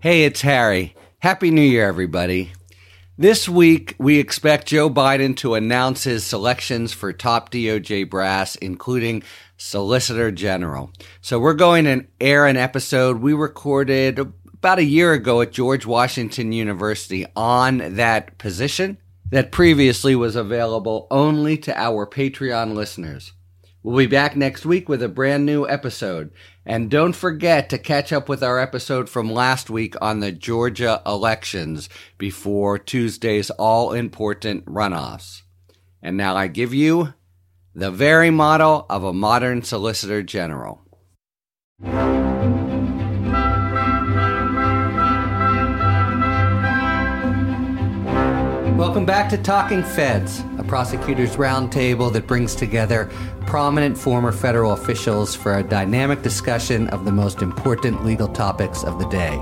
Hey, it's Harry. Happy New Year, everybody. This week, we expect Joe Biden to announce his selections for top DOJ brass, including Solicitor General. So we're going to air an episode we recorded about a year ago at George Washington University on that position that previously was available only to our Patreon listeners. We'll be back next week with a brand new episode. And don't forget to catch up with our episode from last week on the Georgia elections before Tuesday's all important runoffs. And now I give you the very model of a modern Solicitor General. Welcome back to Talking Feds, a prosecutors roundtable that brings together prominent former federal officials for a dynamic discussion of the most important legal topics of the day.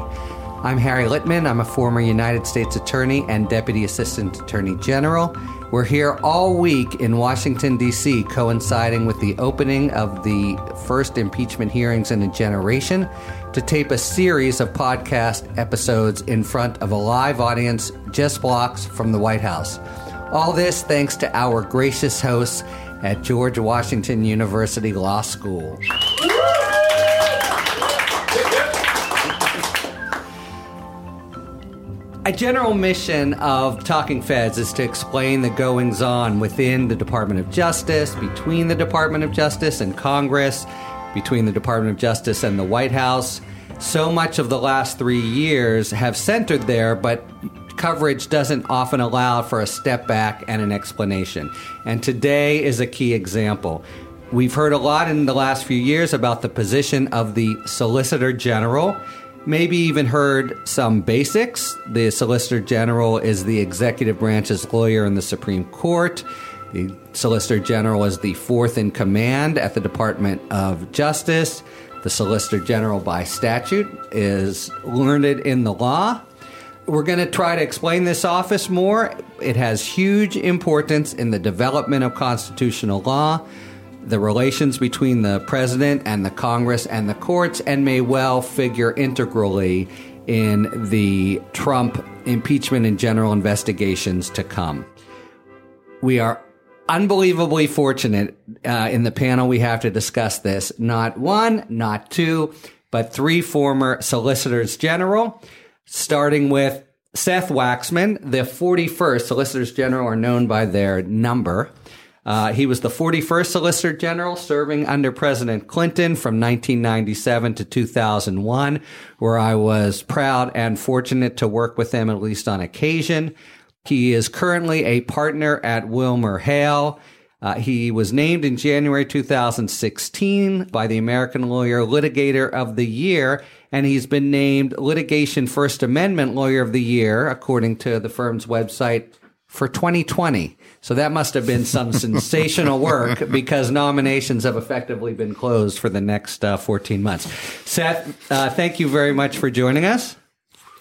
I'm Harry Litman. I'm a former United States Attorney and Deputy Assistant Attorney General. We're here all week in Washington, D.C., coinciding with the opening of the first impeachment hearings in a generation to tape a series of podcast episodes in front of a live audience just blocks from the White House. All this thanks to our gracious hosts at George Washington University Law School. A general mission of Talking Feds is to explain the goings on within the Department of Justice, between the Department of Justice and Congress, between the Department of Justice and the White House. So much of the last three years have centered there, but coverage doesn't often allow for a step back and an explanation. And today is a key example. We've heard a lot in the last few years about the position of the Solicitor General maybe even heard some basics. The Solicitor General is the executive branch's lawyer in the Supreme Court. The Solicitor General is the fourth in command at the Department of Justice. The Solicitor General, by statute, is learned in the law. We're going to try to explain this office more. It has huge importance in the development of constitutional law the relations between the president and the Congress and the courts, and may well figure integrally in the Trump impeachment and general investigations to come. We are unbelievably fortunate uh, in the panel we have to discuss this. Not one, not two, but three former solicitors general, starting with Seth Waxman, the 41st. Solicitors General are known by their number. Uh, he was the 41st Solicitor General serving under President Clinton from 1997 to 2001, where I was proud and fortunate to work with him at least on occasion. He is currently a partner at WilmerHale. Uh, he was named in January 2016 by the American Lawyer Litigator of the Year, and he's been named Litigation First Amendment Lawyer of the Year, according to the firm's website, for 2020. So that must have been some sensational work because nominations have effectively been closed for the next uh, 14 months. Seth, uh, thank you very much for joining us.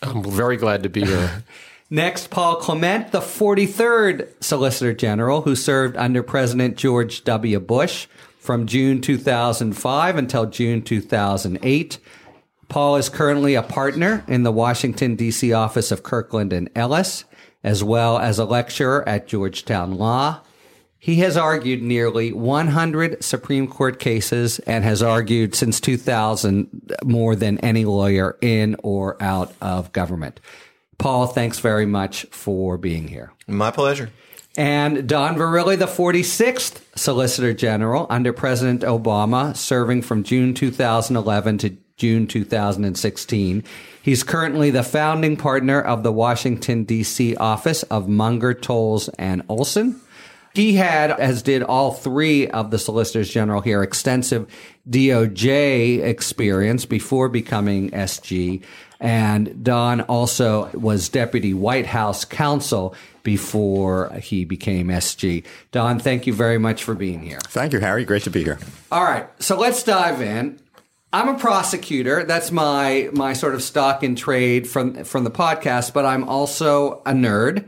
I'm very glad to be here. Next, Paul Clement, the 43rd Solicitor General who served under President George W. Bush from June 2005 until June 2008. Paul is currently a partner in the Washington, D.C. office of Kirkland and Ellis as well as a lecturer at Georgetown Law. He has argued nearly 100 Supreme Court cases and has argued since 2000 more than any lawyer in or out of government. Paul, thanks very much for being here. My pleasure. And Don Verrilli, the 46th Solicitor General under President Obama, serving from June 2011 to June 2016. He's currently the founding partner of the Washington, D.C. office of Munger, Tolles, and Olson. He had, as did all three of the solicitors general here, extensive DOJ experience before becoming SG. And Don also was deputy White House counsel before he became SG. Don, thank you very much for being here. Thank you, Harry. Great to be here. All right. So let's dive in. I'm a prosecutor. That's my my sort of stock in trade from from the podcast, but I'm also a nerd.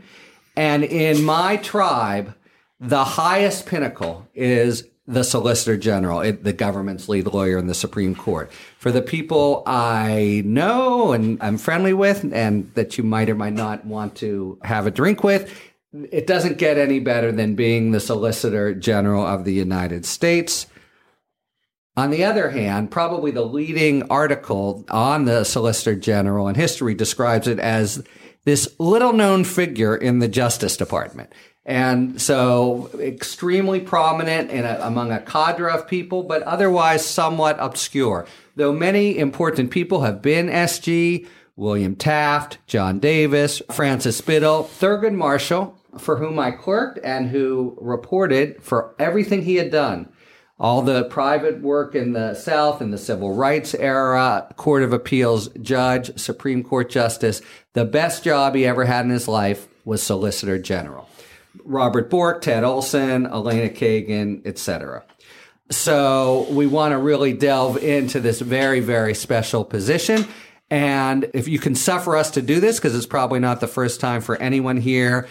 And in my tribe, the highest pinnacle is the Solicitor General, it, the government's lead lawyer in the Supreme Court. For the people I know and I'm friendly with, and that you might or might not want to have a drink with, it doesn't get any better than being the Solicitor General of the United States. On the other hand, probably the leading article on the Solicitor General in history describes it as this little known figure in the Justice Department. And so extremely prominent in a, among a cadre of people, but otherwise somewhat obscure. Though many important people have been SG, William Taft, John Davis, Francis Biddle, Thurgood Marshall, for whom I clerked and who reported for everything he had done. All the private work in the South in the civil rights era, Court of Appeals judge, Supreme Court justice. The best job he ever had in his life was Solicitor General. Robert Bork, Ted Olson, Elena Kagan, etc. So we want to really delve into this very, very special position. And if you can suffer us to do this, because it's probably not the first time for anyone here,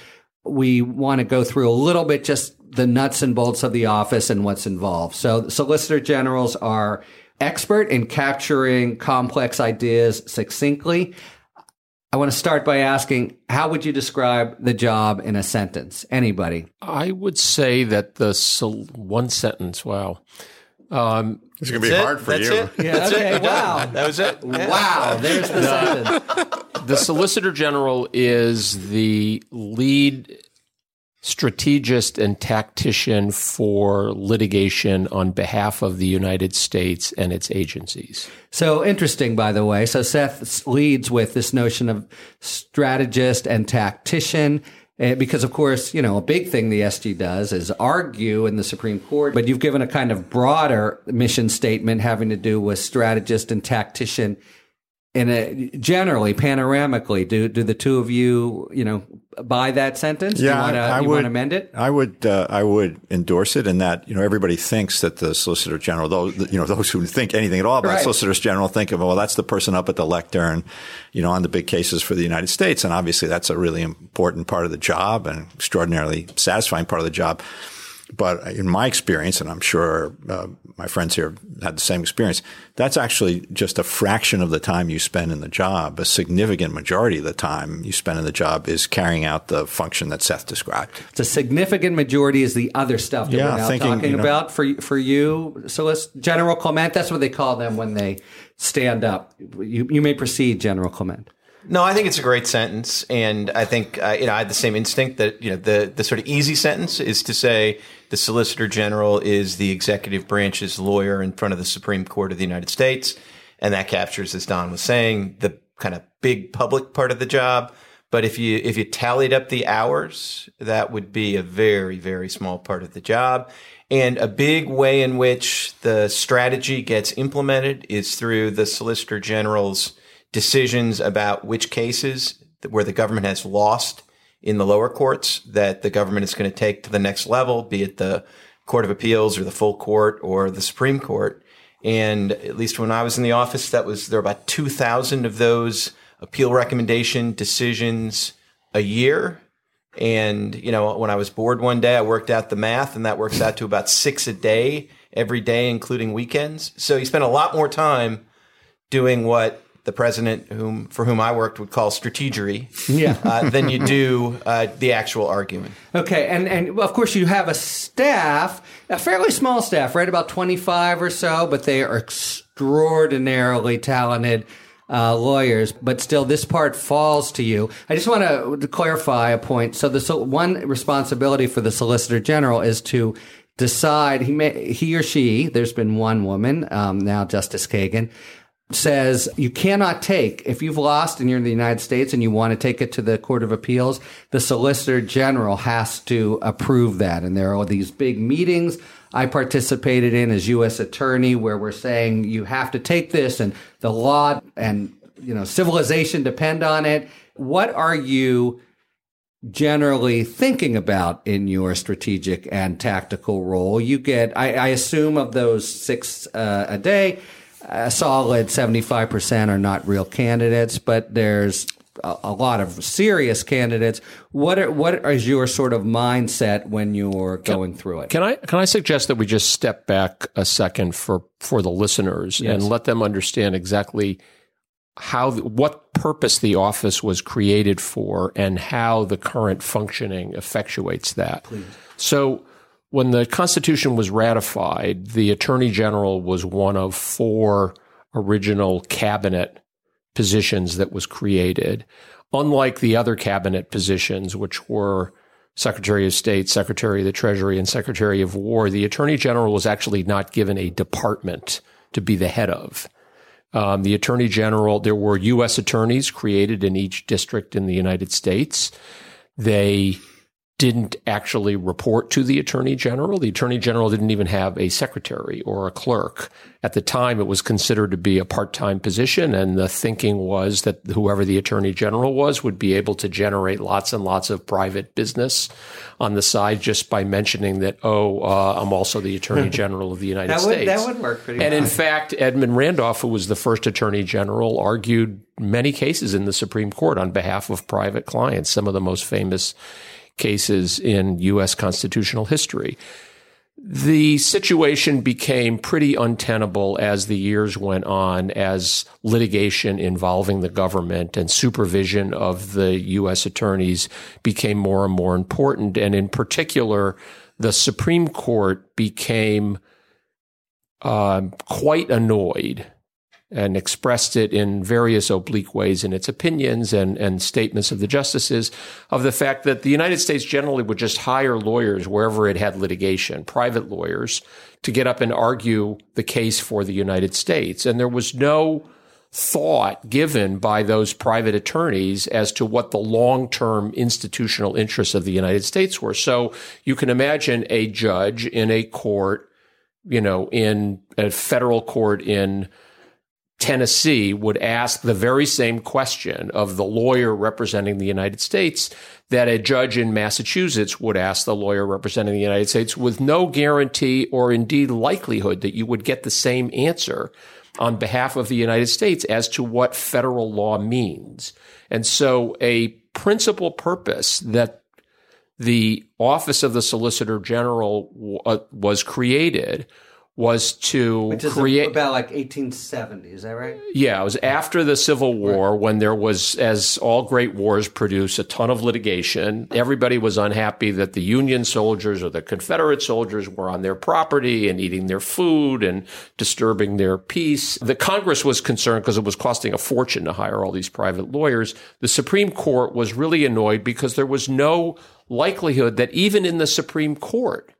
we want to go through a little bit just the nuts and bolts of the office and what's involved. So solicitor generals are expert in capturing complex ideas succinctly. I want to start by asking, how would you describe the job in a sentence? Anybody? I would say that the sol- one sentence. Wow. Um, it's going to be it. hard for That's you. It. Yeah, That's okay, it. wow. That was it. Wow, there's the sentence. The Solicitor General is the lead strategist and tactician for litigation on behalf of the United States and its agencies. So interesting, by the way. So Seth leads with this notion of strategist and tactician. Eh, Because of course, you know, a big thing the SG does is argue in the Supreme Court, but you've given a kind of broader mission statement having to do with strategist and tactician in a generally panoramically. Do do the two of you, you know, buy that sentence? Yeah, you want I, I you would amend it? I would. Uh, I would endorse it in that you know everybody thinks that the Solicitor General, those you know those who think anything at all about Right. Solicitors General, think of well that's the person up at the lectern, you know, on the big cases for the United States, and obviously that's a really important part of the job and extraordinarily satisfying part of the job. But in my experience, and I'm sure uh, my friends here had the same experience, that's actually just a fraction of the time you spend in the job. A significant majority of the time you spend in the job is carrying out the function that Seth described. It's a significant majority is the other stuff that Yeah, we're now thinking, talking you know- about for for you. So let's General Clement. That's what they call them when they stand up. You you may proceed, General Clement. No, I think it's a great sentence, and I think uh, you know I had the same instinct that you know the the sort of easy sentence is to say the Solicitor General is the executive branch's lawyer in front of the Supreme Court of the United States, and that captures, as Don was saying, the kind of big public part of the job. But if you if you tallied up the hours, that would be a very very small part of the job. And a big way in which the strategy gets implemented is through the Solicitor General's decisions about which cases where the government has lost in the lower courts that the government is going to take to the next level, be it the Court of Appeals or the full court or the Supreme Court. And at least when I was in the office, that was there were about two thousand of those appeal recommendation decisions a year. And you know, when I was bored one day, I worked out the math, and that works out to about six a day every day, including weekends. So you spend a lot more time doing what the president, whom for whom I worked, would call strategery, Yeah. uh, than you do uh, the actual arguing. Okay, and and of course you have a staff, a fairly small staff, right? About twenty five or so, but they are extraordinarily talented. Uh, lawyers, but still, this part falls to you. I just want to, to clarify a point. So, the so one responsibility for the Solicitor General is to decide. He may, he or she. There's been one woman um, now, Justice Kagan, says you cannot take if you've lost and you're in the United States and you want to take it to the Court of Appeals, the Solicitor General has to approve that. And there are these big meetings I participated in as U.S. Attorney where we're saying you have to take this and the law and you know civilization depend on it. What are you generally thinking about in your strategic and tactical role? You get, I, I assume, of those six uh, a day, a solid 75% are not real candidates, but there's a, a lot of serious candidates. What are, what is your sort of mindset when you're going through it? Can I can I suggest that we just step back a second for for the listeners Yes. and let them understand exactly how what purpose the office was created for and how the current functioning effectuates that. So when the Constitution was ratified, the Attorney General was one of four original cabinet positions that was created. Unlike the other cabinet positions, which were Secretary of State, Secretary of the Treasury, and Secretary of War, the Attorney General was actually not given a department to be the head of. Um, the Attorney General, there were U.S. attorneys created in each district in the United States. They didn't actually report to the Attorney General. The Attorney General didn't even have a secretary or a clerk. At the time, it was considered to be a part-time position, and the thinking was that whoever the Attorney General was would be able to generate lots and lots of private business on the side just by mentioning that, oh, uh, I'm also the Attorney General of the United That would States. that would work pretty well. And in fact, Edmund Randolph, who was the first attorney general, argued many cases in the Supreme Court on behalf of private clients, some of the most famous cases in U.S. constitutional history. The situation became pretty untenable as the years went on, as litigation involving the government and supervision of the U.S. attorneys became more and more important. And in particular, the Supreme Court became um, quite annoyed and expressed it in various oblique ways in its opinions and, and statements of the justices of the fact that the United States generally would just hire lawyers wherever it had litigation, private lawyers, to get up and argue the case for the United States. And there was no thought given by those private attorneys as to what the long-term institutional interests of the United States were. So you can imagine a judge in a court, you know, in a federal court in Tennessee would ask the very same question of the lawyer representing the United States that a judge in Massachusetts would ask the lawyer representing the United States with no guarantee or indeed likelihood that you would get the same answer on behalf of the United States as to what federal law means. And so a principal purpose that the office of the Solicitor General uh, was created was to Which is create about like 1870. Is that right? yeah, it was after the Civil War when there was, as all great wars produce, a ton of litigation. Everybody was unhappy that the Union soldiers or the Confederate soldiers were on their property and eating their food and disturbing their peace. The Congress was concerned because it was costing a fortune to hire all these private lawyers. The Supreme Court was really annoyed because there was no likelihood that even in the Supreme Court,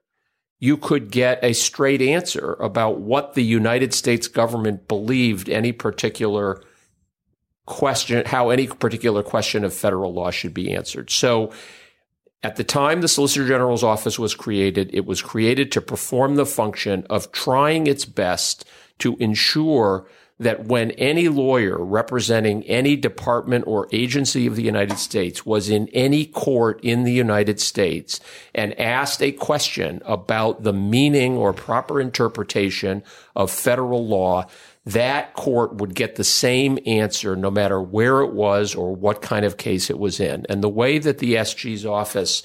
you could get a straight answer about what the United States government believed any particular question, how any particular question of federal law should be answered. So at the time the Solicitor General's office was created, it was created to perform the function of trying its best to ensure that when any lawyer representing any department or agency of the United States was in any court in the United States and asked a question about the meaning or proper interpretation of federal law, that court would get the same answer no matter where it was or what kind of case it was in. And the way that the SG's office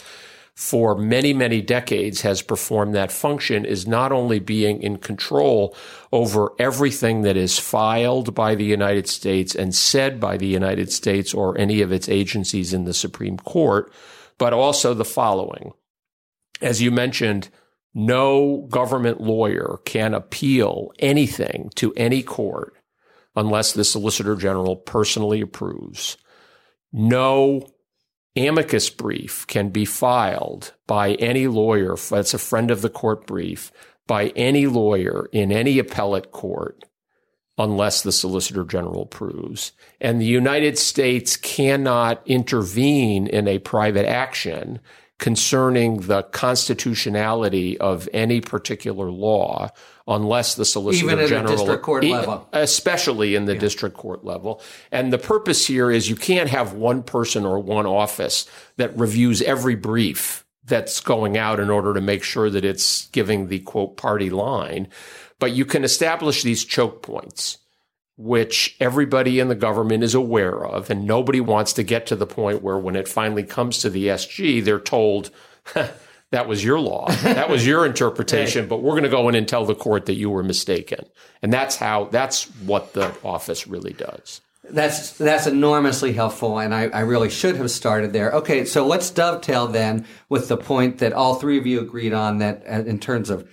for many, many decades has performed that function is not only being in control over everything that is filed by the United States and said by the United States or any of its agencies in the Supreme Court, but also the following. As you mentioned, no government lawyer can appeal anything to any court unless the Solicitor General personally approves. No amicus brief can be filed by any lawyer, that's a friend of the court brief, by any lawyer in any appellate court unless the Solicitor General approves. And the United States cannot intervene in a private action concerning the constitutionality of any particular law unless the Solicitor Even General district court e- level. especially in the district court level. And the purpose here is you can't have one person or one office that reviews every brief that's going out in order to make sure that it's giving the quote party line. But you can establish these choke points which everybody in the government is aware of, and nobody wants to get to the point where when it finally comes to the SG, they're told, that was your law. That was your interpretation, right. but we're going to go in and tell the court that you were mistaken. And that's how, that's what the office really does. That's that's enormously helpful, and I, I really should have started there. Okay, so let's dovetail then with the point that all three of you agreed on that uh, in terms of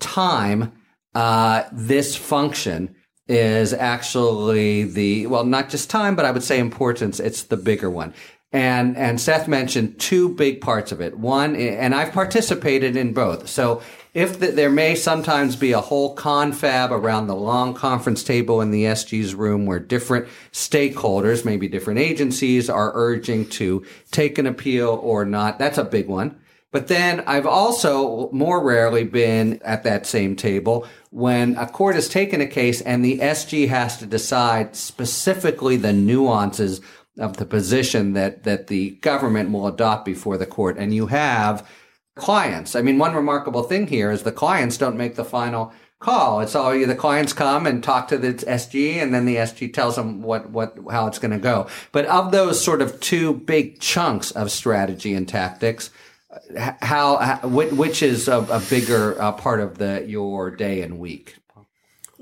time, uh, this function is actually the well, not just time, but I would say importance. It's the bigger one. And, and Seth mentioned two big parts of it. One, and I've participated in both. So if the, there may sometimes be a whole confab around the long conference table in the SG's room where different stakeholders, maybe different agencies are urging to take an appeal or not. That's a big one. But then I've also more rarely been at that same table when a court has taken a case and the SG has to decide specifically the nuances of the position that, that the government will adopt before the court. And you have clients. I mean, one remarkable thing here is the clients don't make the final call. It's all the clients come and talk to the SG and then the SG tells them what, what, how it's going to go. But of those sort of two big chunks of strategy and tactics, how, how which is a, a bigger uh, part of the, your day and week?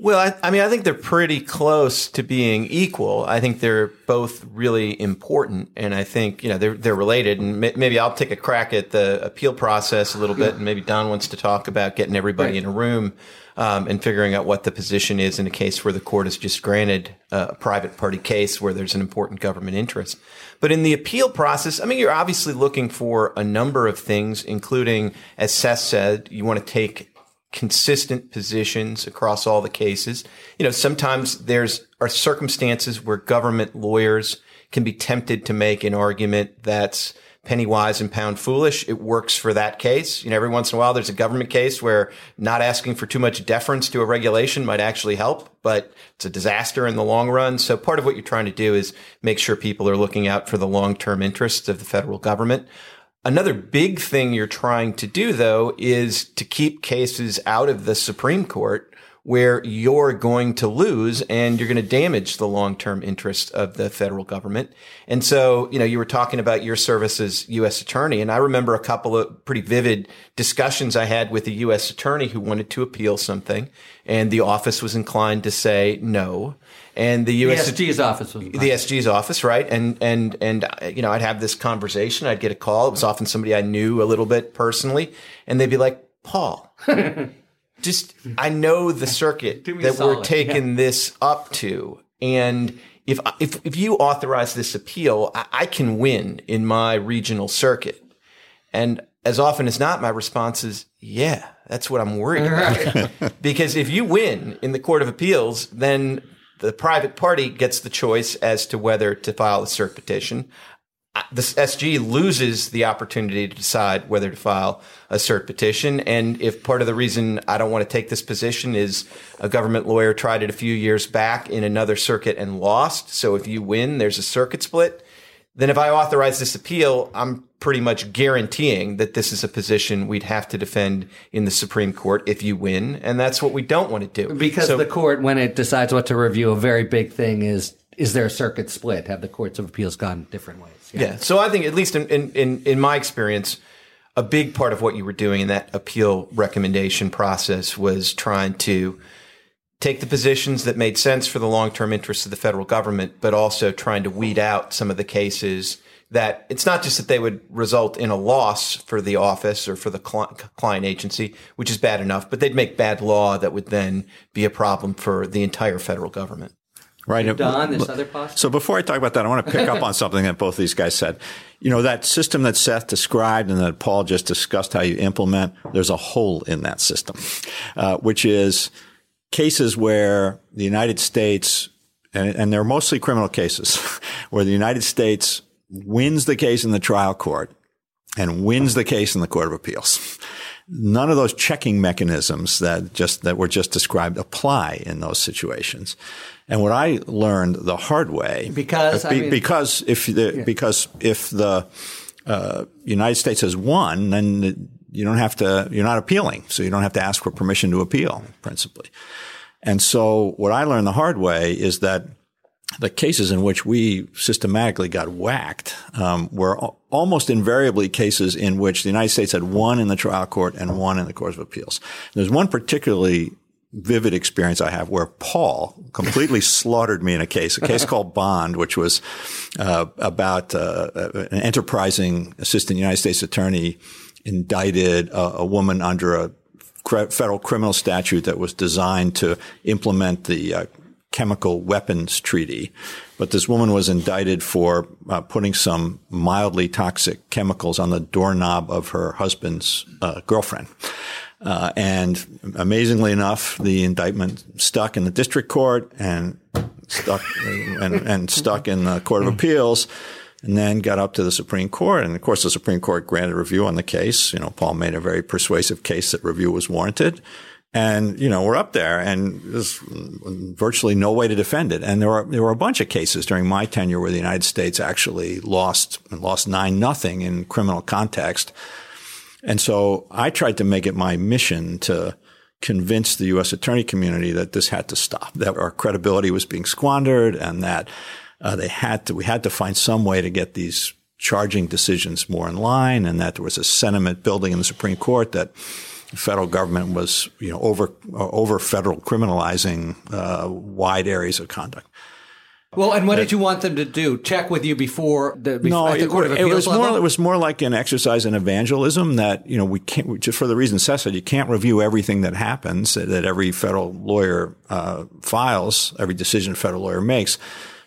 Well, I, I, mean, I think they're pretty close to being equal. I think they're both really important, and I think you know they're they're related. And maybe I'll take a crack at the appeal process a little bit, and maybe Don wants to talk about getting everybody right. in a room um, and figuring out what the position is in a case where the court has just granted a private party case where there's an important government interest. But in the appeal process, I mean, you're obviously looking for a number of things, including, as Seth said, you want to take consistent positions across all the cases. You know, sometimes there's are circumstances where government lawyers can be tempted to make an argument that's penny wise and pound foolish. It works for that case. You know, every once in a while there's a government case where not asking for too much deference to a regulation might actually help, but it's a disaster in the long run. So part of what you're trying to do is make sure people are looking out for the long-term interests of the federal government. Another big thing you're trying to do though is to keep cases out of the Supreme Court where you're going to lose and you're going to damage the long-term interests of the federal government. And so, you know, you were talking about your service as U.S. attorney. And I remember a couple of pretty vivid discussions I had with a U.S. attorney who wanted to appeal something and the office was inclined to say no and the U.S. The SG's office was the SG's office, right? And and and you know, I'd have this conversation. I'd get a call. It was often somebody I knew a little bit personally, and they'd be like, "Paul, just I know the circuit that solid. we're taking yeah. this up to, and." If, if, if you authorize this appeal, I, I can win in my regional circuit. And as often as not, my response is, yeah, that's what I'm worried about. because if you win in the Court of Appeals, then the private party gets the choice as to whether to file a cert petition. The SG loses the opportunity to decide whether to file a cert petition. And if part of the reason I don't want to take this position is a government lawyer tried it a few years back in another circuit and lost. So if you win, there's a circuit split then if I authorize this appeal, I'm pretty much guaranteeing that this is a position we'd have to defend in the Supreme Court if you win. And that's what we don't want to do. Because so, the court, when it decides what to review, a very big thing is, is there a circuit split? Have the courts of appeals gone different ways? Yeah. yeah. So I think, at least in, in, in my experience, a big part of what you were doing in that appeal recommendation process was trying to take the positions that made sense for the long-term interests of the federal government, but also trying to weed out some of the cases that it's not just that they would result in a loss for the office or for the client agency, which is bad enough, but they'd make bad law that would then be a problem for the entire federal government. Right. Don, this other So before I talk about that, I want to pick up on something that both these guys said. You know, that system that Seth described and that Paul just discussed how you implement, there's a hole in that system, uh, which is cases where the United States, and, and they're mostly criminal cases, where the United States wins the case in the trial court and wins the case in the Court of Appeals. None of those checking mechanisms that just that were just described apply in those situations. And what I learned the hard way because be, mean, because if the, yeah. because if the uh, United States has won, then you don't have to, you're not appealing. So you don't have to ask for permission to appeal, principally. And so what I learned the hard way is that the cases in which we systematically got whacked um, were almost invariably cases in which the United States had won in the trial court and won in the Court of Appeals. There's one particularly vivid experience I have where Paul completely slaughtered me in a case, a case called Bond, which was uh, about uh, an enterprising assistant United States attorney indicted a, a woman under a federal criminal statute that was designed to implement the uh, chemical weapons treaty. But this woman was indicted for uh, putting some mildly toxic chemicals on the doorknob of her husband's uh, girlfriend. Uh, and amazingly enough, the indictment stuck in the district court and stuck and, and stuck in the court of appeals and then got up to the Supreme Court. And of course, the Supreme Court granted review on the case. You know, Paul made a very persuasive case that review was warranted. And, you know, we're up there and there's virtually no way to defend it. And there were, there were a bunch of cases during my tenure where the United States actually lost, and lost nine nothing in criminal context. And so I tried to make it my mission to convince the U.S. attorney community that this had to stop, that our credibility was being squandered and that uh, they had to, we had to find some way to get these charging decisions more in line and that there was a sentiment building in the Supreme Court that the federal government was, you know, over over federal criminalizing uh, wide areas of conduct. Well, and what did you want them to do? Check with you before the no, the Court it, it was level? more. It was more like an exercise in evangelism that you know we can't just for the reason Seth said you can't review everything that happens that every federal lawyer uh, files, every decision a federal lawyer makes.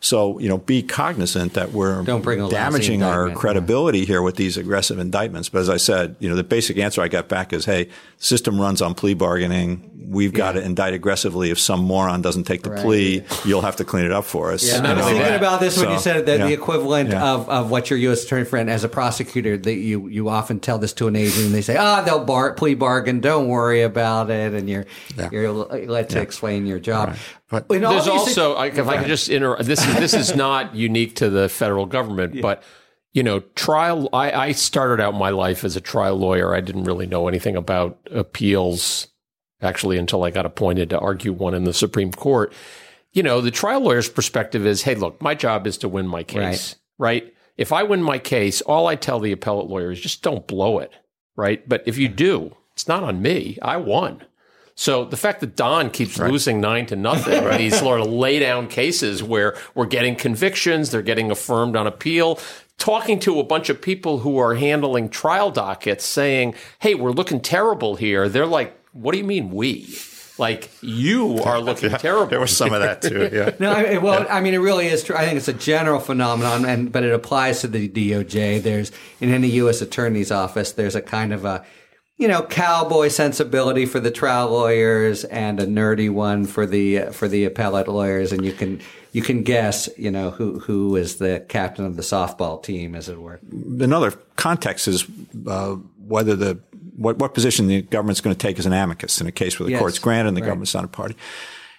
So, you know, be cognizant that we're damaging our credibility here with these aggressive indictments. But as I said, you know, the basic answer I got back is, hey, system runs on plea bargaining. We've yeah. got to indict aggressively. If some moron doesn't take the right. plea, you'll have to clean it up for us. Yeah, I was thinking about this when you said that the equivalent of, of what your U.S. attorney friend as a prosecutor, that you, you often tell this to an agent and they say, ah, oh, they'll bar- plea bargain. Don't worry about it. And you're, you're let to explain your job. Right. But there's also, if I could just interrupt, this is this is not unique to the federal government, yeah. but you know, trial. I, I started out my life as a trial lawyer. I didn't really know anything about appeals, actually, until I got appointed to argue one in the Supreme Court. You know, the trial lawyer's perspective is, hey, look, my job is to win my case, right? right? If I win my case, all I tell the appellate lawyer is just don't blow it, right? But if you do, it's not on me. I won. So the fact that Don keeps right. losing nine to nothing, right. these sort of lay down cases where we're getting convictions, they're getting affirmed on appeal, talking to a bunch of people who are handling trial dockets saying, Hey, we're looking terrible here. They're like, what do you mean we? Like you are looking yeah, terrible. There was some of that too. Yeah. no, I, well, yeah. I mean, it really is true. I think it's a general phenomenon, and but it applies to the DOJ. There's in any U.S. attorney's office, there's a kind of a you know, cowboy sensibility for the trial lawyers and a nerdy one for the for the appellate lawyers, and you can you can guess, you know, who who is the captain of the softball team, as it were. Another context is uh, whether the what, what position the government's going to take as an amicus in a case where the yes, court's granted and the right. government's not a party.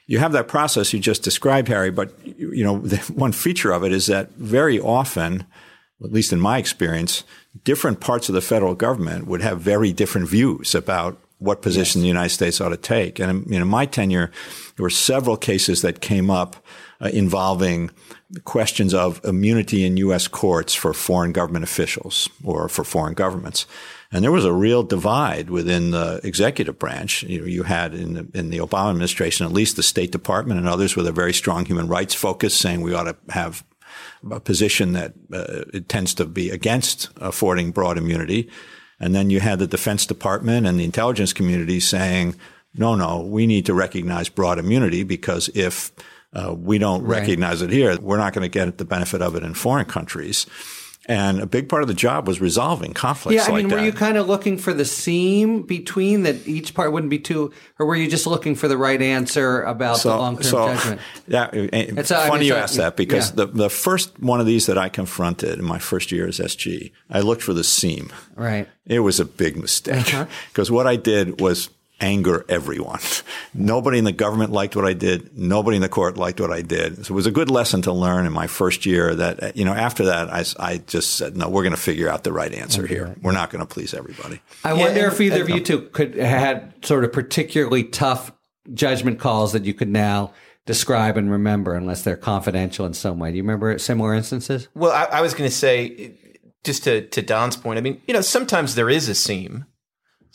You have that process you just described, Harry, but you know, the one feature of it is that very often at least in my experience, different parts of the federal government would have very different views about what position yes. the United States ought to take. And you know, in my tenure, there were several cases that came up uh, involving questions of immunity in U.S. courts for foreign government officials or for foreign governments. And there was a real divide within the executive branch. You, know, you had in the, in the Obama administration, at least the State Department and others with a very strong human rights focus saying we ought to have a position that uh, it tends to be against affording broad immunity. And then you had the Defense Department and the intelligence community saying, no, no, we need to recognize broad immunity because if uh, we don't right. recognize it here, we're not going to get the benefit of it in foreign countries. And a big part of the job was resolving conflicts. Yeah, I mean, like were you kind of looking for the seam between that each part wouldn't be too, or were you just looking for the right answer about so, the long term so, judgment? Yeah, it's funny I mean, you so, ask that because yeah. the the first one of these that I confronted in my first year as SG, I looked for the seam. Right. It was a big mistake because uh-huh. what I did was anger everyone. Nobody in the government liked what I did. Nobody in the court liked what I did. So it was a good lesson to learn in my first year that, uh, you know, after that, I, I just said, no, we're going to figure out the right answer okay. here. We're not going to please everybody. I yeah, wonder and, if either and, of you two could had sort of particularly tough judgment calls that you could now describe and remember unless they're confidential in some way. Do you remember similar instances? Well, I, I was going to say, just to, to Don's point, I mean, you know, sometimes there is a seam.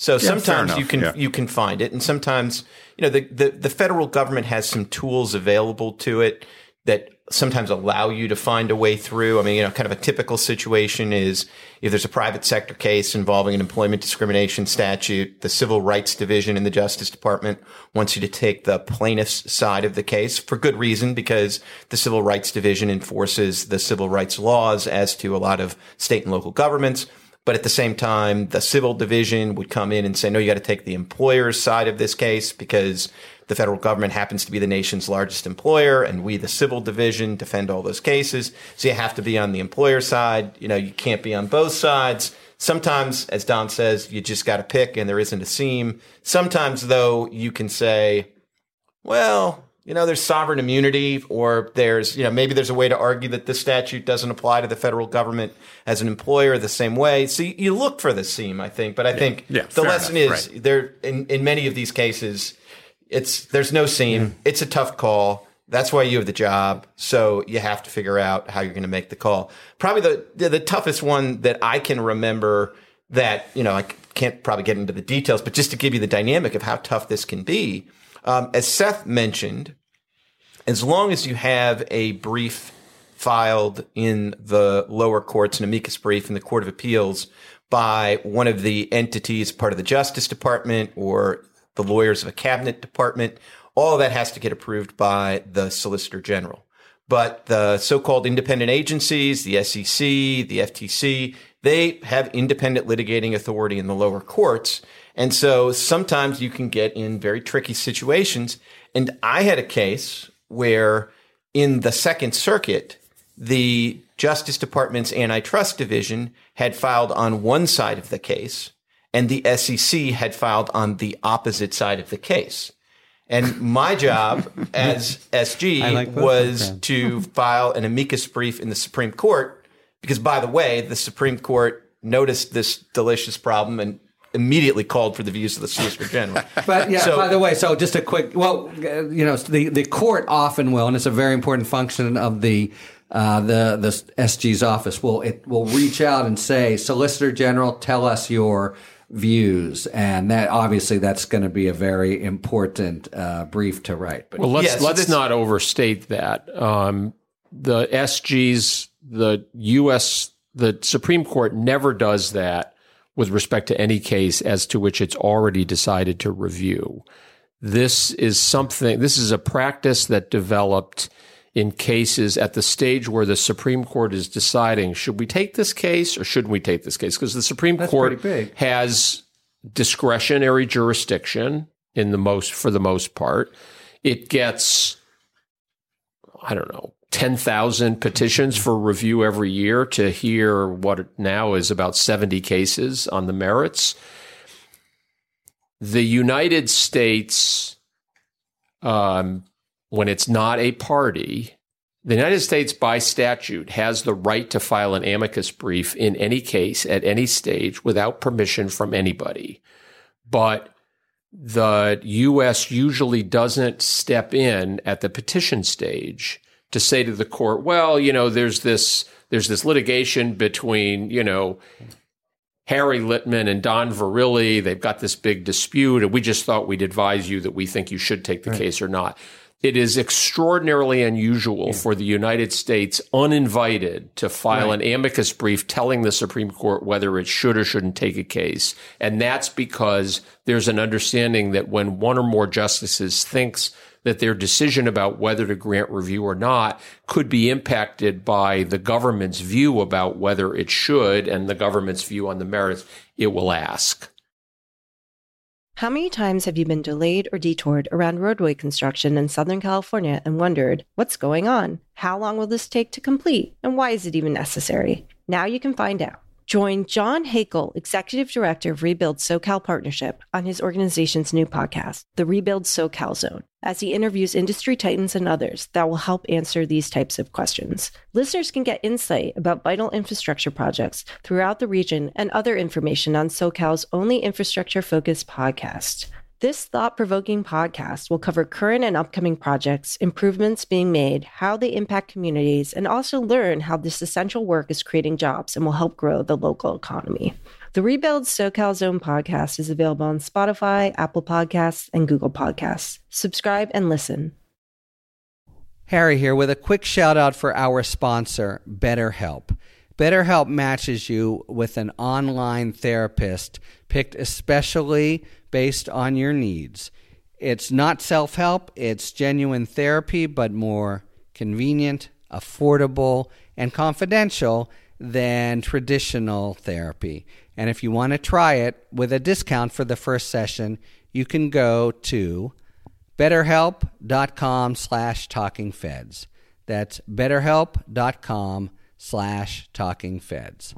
So sometimes you can yeah. you can find it, and sometimes you know the, the the federal government has some tools available to it that sometimes allow you to find a way through. I mean, you know, kind of a typical situation is if there's a private sector case involving an employment discrimination statute, the Civil Rights Division in the Justice Department wants you to take the plaintiff's side of the case for good reason, because the Civil Rights Division enforces the civil rights laws as to a lot of state and local governments. But at the same time, the civil division would come in and say, no, you got to take the employer's side of this case because the federal government happens to be the nation's largest employer and we, the civil division, defend all those cases. So you have to be on the employer side. You know, you can't be on both sides. Sometimes, as Don says, you just got to pick and there isn't a seam. Sometimes though, you can say, well, you know, there's sovereign immunity, or there's, you know, maybe there's a way to argue that this statute doesn't apply to the federal government as an employer the same way. So you, you look for the seam, I think. But I think Yeah, the lesson enough, is there in, in many of these cases, it's there's no seam. Mm. It's a tough call. That's why you have the job. So you have to figure out how you're going to make the call. Probably the, the the toughest one that I can remember that you know I can't probably get into the details, but just to give you the dynamic of how tough this can be um, as Seth mentioned, as long as you have a brief filed in the lower courts, an amicus brief in the Court of Appeals by one of the entities, part of the Justice Department or the lawyers of a cabinet department, all of that has to get approved by the Solicitor General. But the so-called independent agencies, the SEC, the FTC, they have independent litigating authority in the lower courts. And so sometimes you can get in very tricky situations. And I had a case where in the Second Circuit, the Justice Department's antitrust division had filed on one side of the case and the SEC had filed on the opposite side of the case. And my job as SG like was to file an amicus brief in the Supreme Court because, by the way, the Supreme Court noticed this delicious problem and immediately called for the views of the Solicitor General. But yeah, So- by the way, so just a quick, well, uh, you know, the, the court often will, and it's a very important function of the, uh, the, the SG's office will, it will reach out and say, Solicitor General, tell us your views. And that obviously that's going to be a very important, uh, brief to write. But Well, let's Yeah, so let's not overstate that. Um, the SGs, the U.S., the Supreme Court never does that with respect to any case as to which it's already decided to review. This is something. This is a practice that developed in cases at the stage where the Supreme Court is deciding should we take this case or shouldn't we take this case because the Supreme Court big. has discretionary jurisdiction in the most for the most part. It gets I don't know, 10,000 petitions for review every year to hear what now is about 70 cases on the merits. The United States, um, when it's not a party, the United States, by statute, has the right to file an amicus brief in any case at any stage without permission from anybody. But the U.S. usually doesn't step in at the petition stage to say to the court, well, you know, there's this there's this litigation between, you know, Harry Litman and Don Verrilli. They've got this big dispute, and we just thought we'd advise you that we think you should take the case or not. It is extraordinarily unusual for the United States, uninvited, to file an amicus brief telling the Supreme Court whether it should or shouldn't take a case. And that's because there's an understanding that when one or more justices thinks that their decision about whether to grant review or not could be impacted by the government's view about whether it should and the government's view on the merits, it will ask. How many times have you been delayed or detoured around roadway construction in Southern California and wondered, what's going on? How long will this take to complete? And why is it even necessary? Now you can find out. Join John Hakel, Executive Director of Rebuild SoCal Partnership, on his organization's new podcast, The Rebuild SoCal Zone, as he interviews industry titans and others that will help answer these types of questions. Listeners can get insight about vital infrastructure projects throughout the region and other information on SoCal's only infrastructure focused podcast. This thought provoking podcast will cover current and upcoming projects, improvements being made, how they impact communities, and also learn how this essential work is creating jobs and will help grow the local economy. The Rebuild SoCal Zone podcast is available on Spotify, Apple Podcasts, and Google Podcasts. Subscribe and listen. Harry here with a quick shout out for our sponsor, BetterHelp. BetterHelp matches you with an online therapist picked especially based on your needs. It's not self help, it's genuine therapy, but more convenient, affordable, and confidential than traditional therapy. And if you want to try it with a discount for the first session, you can go to betterhelp.com slash talkingfeds. That's betterhelp.com slash talkingfeds.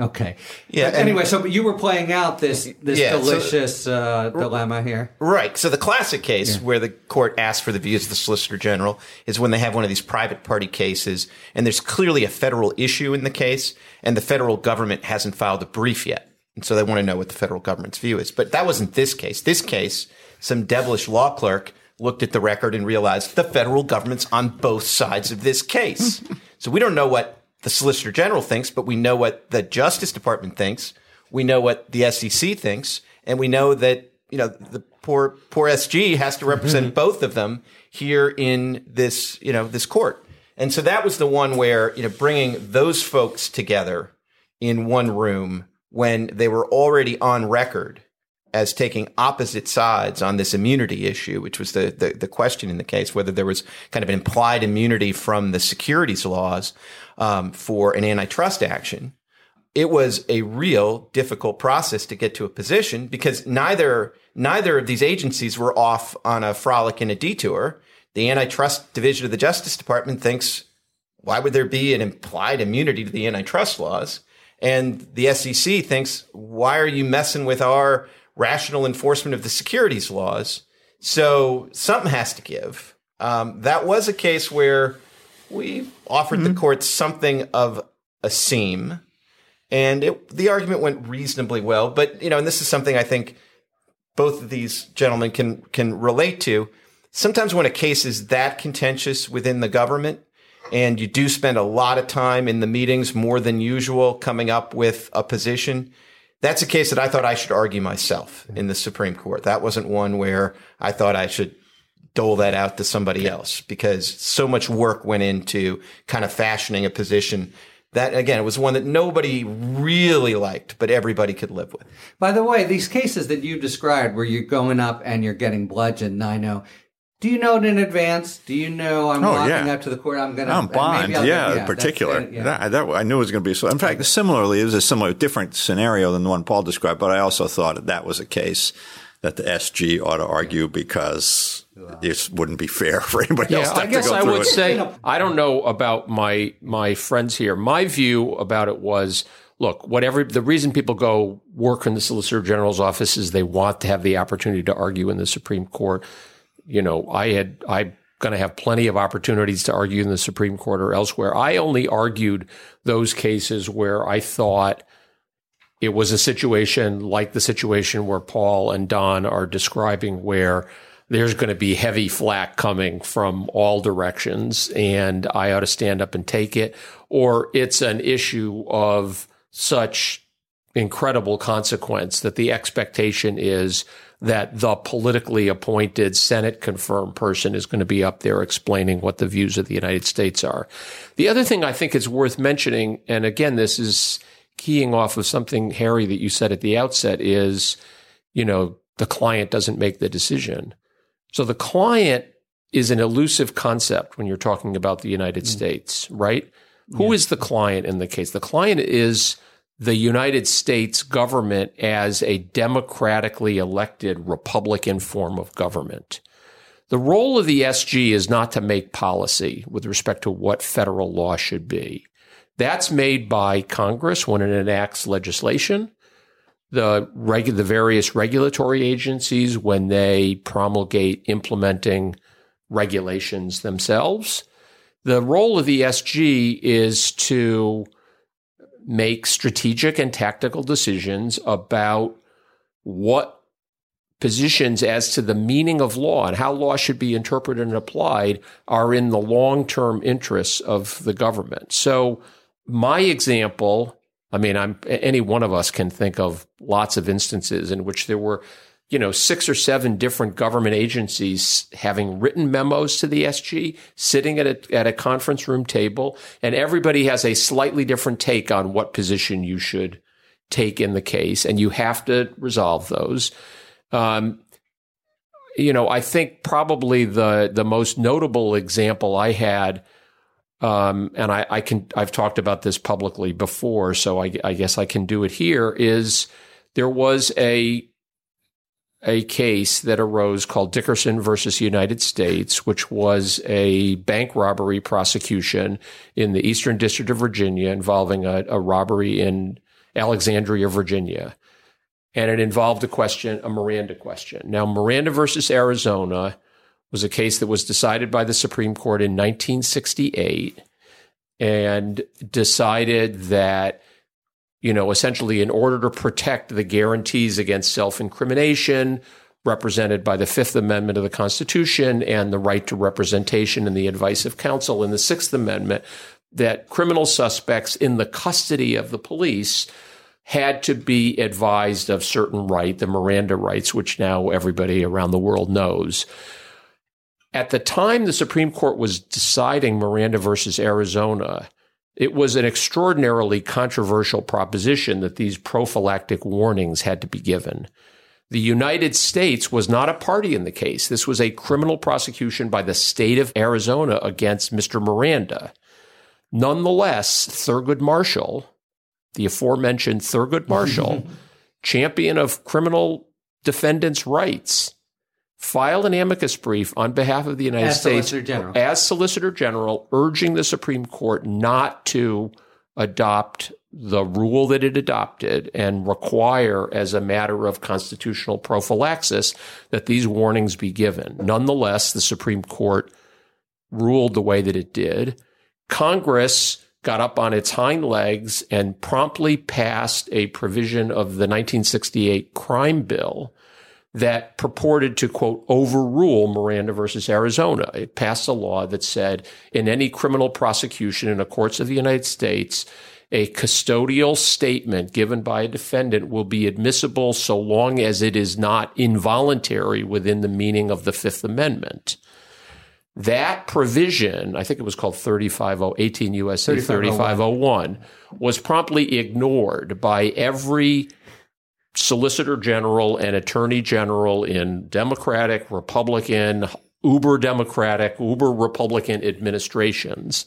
Okay. Yeah, and- anyway, so you were playing out this this Yeah, so- delicious uh, dilemma here. Right. So the classic case where the court asks for the views of the Solicitor General is when they have one of these private party cases and there's clearly a federal issue in the case and the federal government hasn't filed a brief yet. And so they want to know what the federal government's view is. But that wasn't this case. This case, some devilish law clerk looked at the record and realized the federal government's on both sides of this case. so we don't know what the Solicitor General thinks, but we know what the Justice Department thinks. We know what the SEC thinks, and we know that you know the poor poor SG has to represent mm-hmm. both of them here in this you know this court. And so that was the one where you know bringing those folks together in one room when they were already on record as taking opposite sides on this immunity issue, which was the, the, the question in the case, whether there was kind of an implied immunity from the securities laws um, for an antitrust action. It was a real difficult process to get to a position because neither neither of these agencies were off on a frolic and a detour. The antitrust division of the Justice Department thinks why would there be an implied immunity to the antitrust laws? And the SEC thinks, why are you messing with our rational enforcement of the securities laws? So something has to give. Um, that was a case where we offered the court something of a seam, and it, the argument went reasonably well. But you know, and this is something I think both of these gentlemen can can relate to. Sometimes when a case is that contentious within the government, and you do spend a lot of time in the meetings more than usual coming up with a position. That's a case that I thought I should argue myself in the Supreme Court. That wasn't one where I thought I should dole that out to somebody else because so much work went into kind of fashioning a position that again it was one that nobody really liked but everybody could live with By the way, these cases that you described where you're going up and you're getting bludgeoned, I know. Oh, Do you know it in advance? Do you know I'm Oh, walking yeah. up to the court? I'm going to. On bond, yeah, in that's- particular. yeah. That, that- I knew it was going to be so. In fact, similarly, it was a similar, different scenario than the one Paul described, but I also thought that, that was a case that the SG ought to argue because it wouldn't be fair for anybody else Yeah, to I have guess to go I through would it. say I don't know about my my friends here. My view about it was look, whatever the reason people go work in the Solicitor General's office is they want to have the opportunity to argue in the Supreme Court. You know, I had I'm going to have plenty of opportunities to argue in the Supreme Court or elsewhere. I only argued those cases where I thought it was a situation like the situation where Paul and Don are describing, where there's going to be heavy flack coming from all directions, and I ought to stand up and take it, or it's an issue of such incredible consequence that the expectation is that the politically appointed Senate confirmed person is going to be up there explaining what the views of the United States are. The other thing I think is worth mentioning, and again, this is keying off of something, Harry, that you said at the outset is, you know, the client doesn't make the decision. So the client is an elusive concept when you're talking about the United mm. States, right? Who is the client in the case? The client is the United States government as a democratically elected Republican form of government. The role of the SG is not to make policy with respect to what federal law should be. That's made by Congress when it enacts legislation, the regu- the various regulatory agencies when they promulgate implementing regulations themselves. The role of the SG is to make strategic and tactical decisions about what positions as to the meaning of law and how law should be interpreted and applied are in the long term interests of the government. So, my example, I mean, I'm, any one of us can think of lots of instances in which there were, you know, six or seven different government agencies having written memos to the SG, sitting at a, at a conference room table, and everybody has a slightly different take on what position you should take in the case, and you have to resolve those. Um, you know, I think probably the the most notable example I had, um, and I, I, can I've talked about this publicly before, so I, I guess I can do it here. Is there was a a case that arose called Dickerson versus United States, which was a bank robbery prosecution in the Eastern District of Virginia involving a, a robbery in Alexandria, Virginia and it involved a question, a Miranda question. Now, Miranda versus Arizona was a case that was decided by the Supreme Court in 1968 and decided that, you know, essentially in order to protect the guarantees against self incrimination represented by the Fifth Amendment of the Constitution and the right to representation and the advice of counsel in the Sixth Amendment, that criminal suspects in the custody of the police had to be advised of certain right, the Miranda rights, which now everybody around the world knows. At the time the Supreme Court was deciding Miranda versus Arizona, it was an extraordinarily controversial proposition that these prophylactic warnings had to be given. The United States was not a party in the case. This was a criminal prosecution by the state of Arizona against Mr. Miranda. Nonetheless, Thurgood Marshall, the aforementioned Thurgood Marshall, champion of criminal defendants' rights, filed an amicus brief on behalf of the United As States Solicitor as Solicitor General, urging the Supreme Court not to adopt the rule that it adopted and require, as a matter of constitutional prophylaxis, that these warnings be given. Nonetheless, the Supreme Court ruled the way that it did. Congress got up on its hind legs and promptly passed a provision of the 1968 crime bill that purported to quote overrule Miranda versus Arizona. It passed a law that said in any criminal prosecution in the courts of the United States, a custodial statement given by a defendant will be admissible so long as it is not involuntary within the meaning of the Fifth Amendment. That provision, I think it was called 350, 18 U.S.C. 3501, was promptly ignored by every solicitor general and attorney general in Democratic, Republican, uber Democratic, uber Republican administrations.